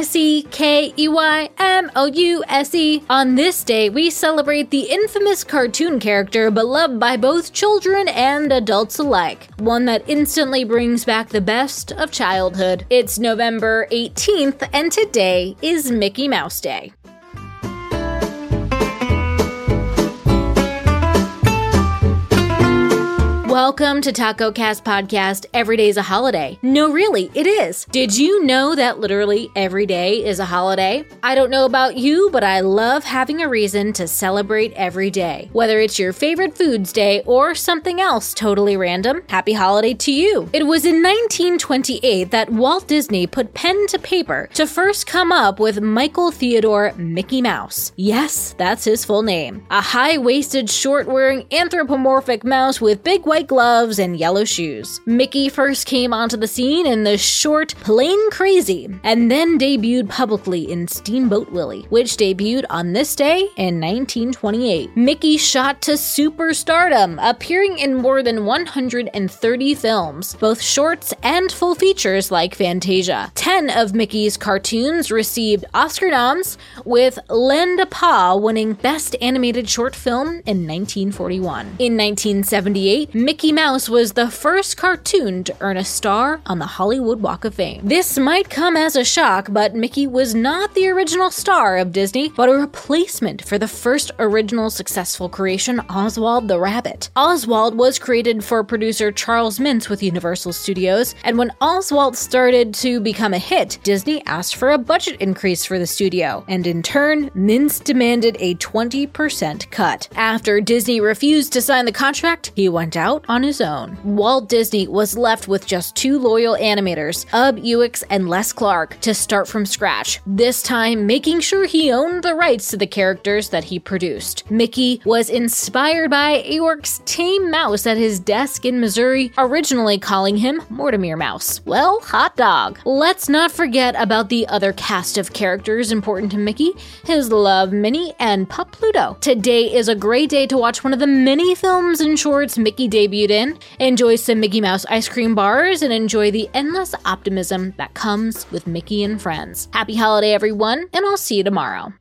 I C K E Y M O U S E. On this day, we celebrate the infamous cartoon character beloved by both children and adults alike, one that instantly brings back the best of childhood. It's November 18th, and today is Mickey Mouse Day. Welcome to Taco Cast Podcast. Every day is a holiday. No, really, it is. Did you know that literally every day is a holiday? I don't know about you, but I love having a reason to celebrate every day. Whether it's your favorite foods day or something else totally random, happy holiday to you. It was in 1928 that Walt Disney put pen to paper to first come up with Michael Theodore Mickey Mouse. Yes, that's his full name. A high waisted, short wearing anthropomorphic mouse with big white gloves and yellow shoes. Mickey first came onto the scene in the short Plane Crazy, and then debuted publicly in Steamboat Willie, which debuted on this day in 1928. Mickey shot to superstardom, appearing in more than 130 films, both shorts and full features like Fantasia. Ten of Mickey's cartoons received Oscar noms, with Lend a Paw winning Best Animated Short Film in 1941. In 1978, Mickey Mouse was the first cartoon to earn a star on the Hollywood Walk of Fame. This might come as a shock, but Mickey was not the original star of Disney, but a replacement for the first original successful creation, Oswald the Rabbit. Oswald was created for producer Charles Mintz with Universal Studios, and when Oswald started to become a hit, Disney asked for a budget increase for the studio, and in turn, Mintz demanded a 20% cut. After Disney refused to sign the contract, he went out on his own. Walt Disney was left with just two loyal animators, Ub Iwerks and Les Clark, to start from scratch, this time making sure he owned the rights to the characters that he produced. Mickey was inspired by Iwerks' tame mouse at his desk in Missouri, originally calling him Mortimer Mouse. Well, hot dog. Let's not forget about the other cast of characters important to Mickey, his love Minnie, and Pup Pluto. Today is a great day to watch one of the many films and shorts Mickey debuted in, enjoy some Mickey Mouse ice cream bars, and enjoy the endless optimism that comes with Mickey and friends. Happy holiday, everyone, and I'll see you tomorrow.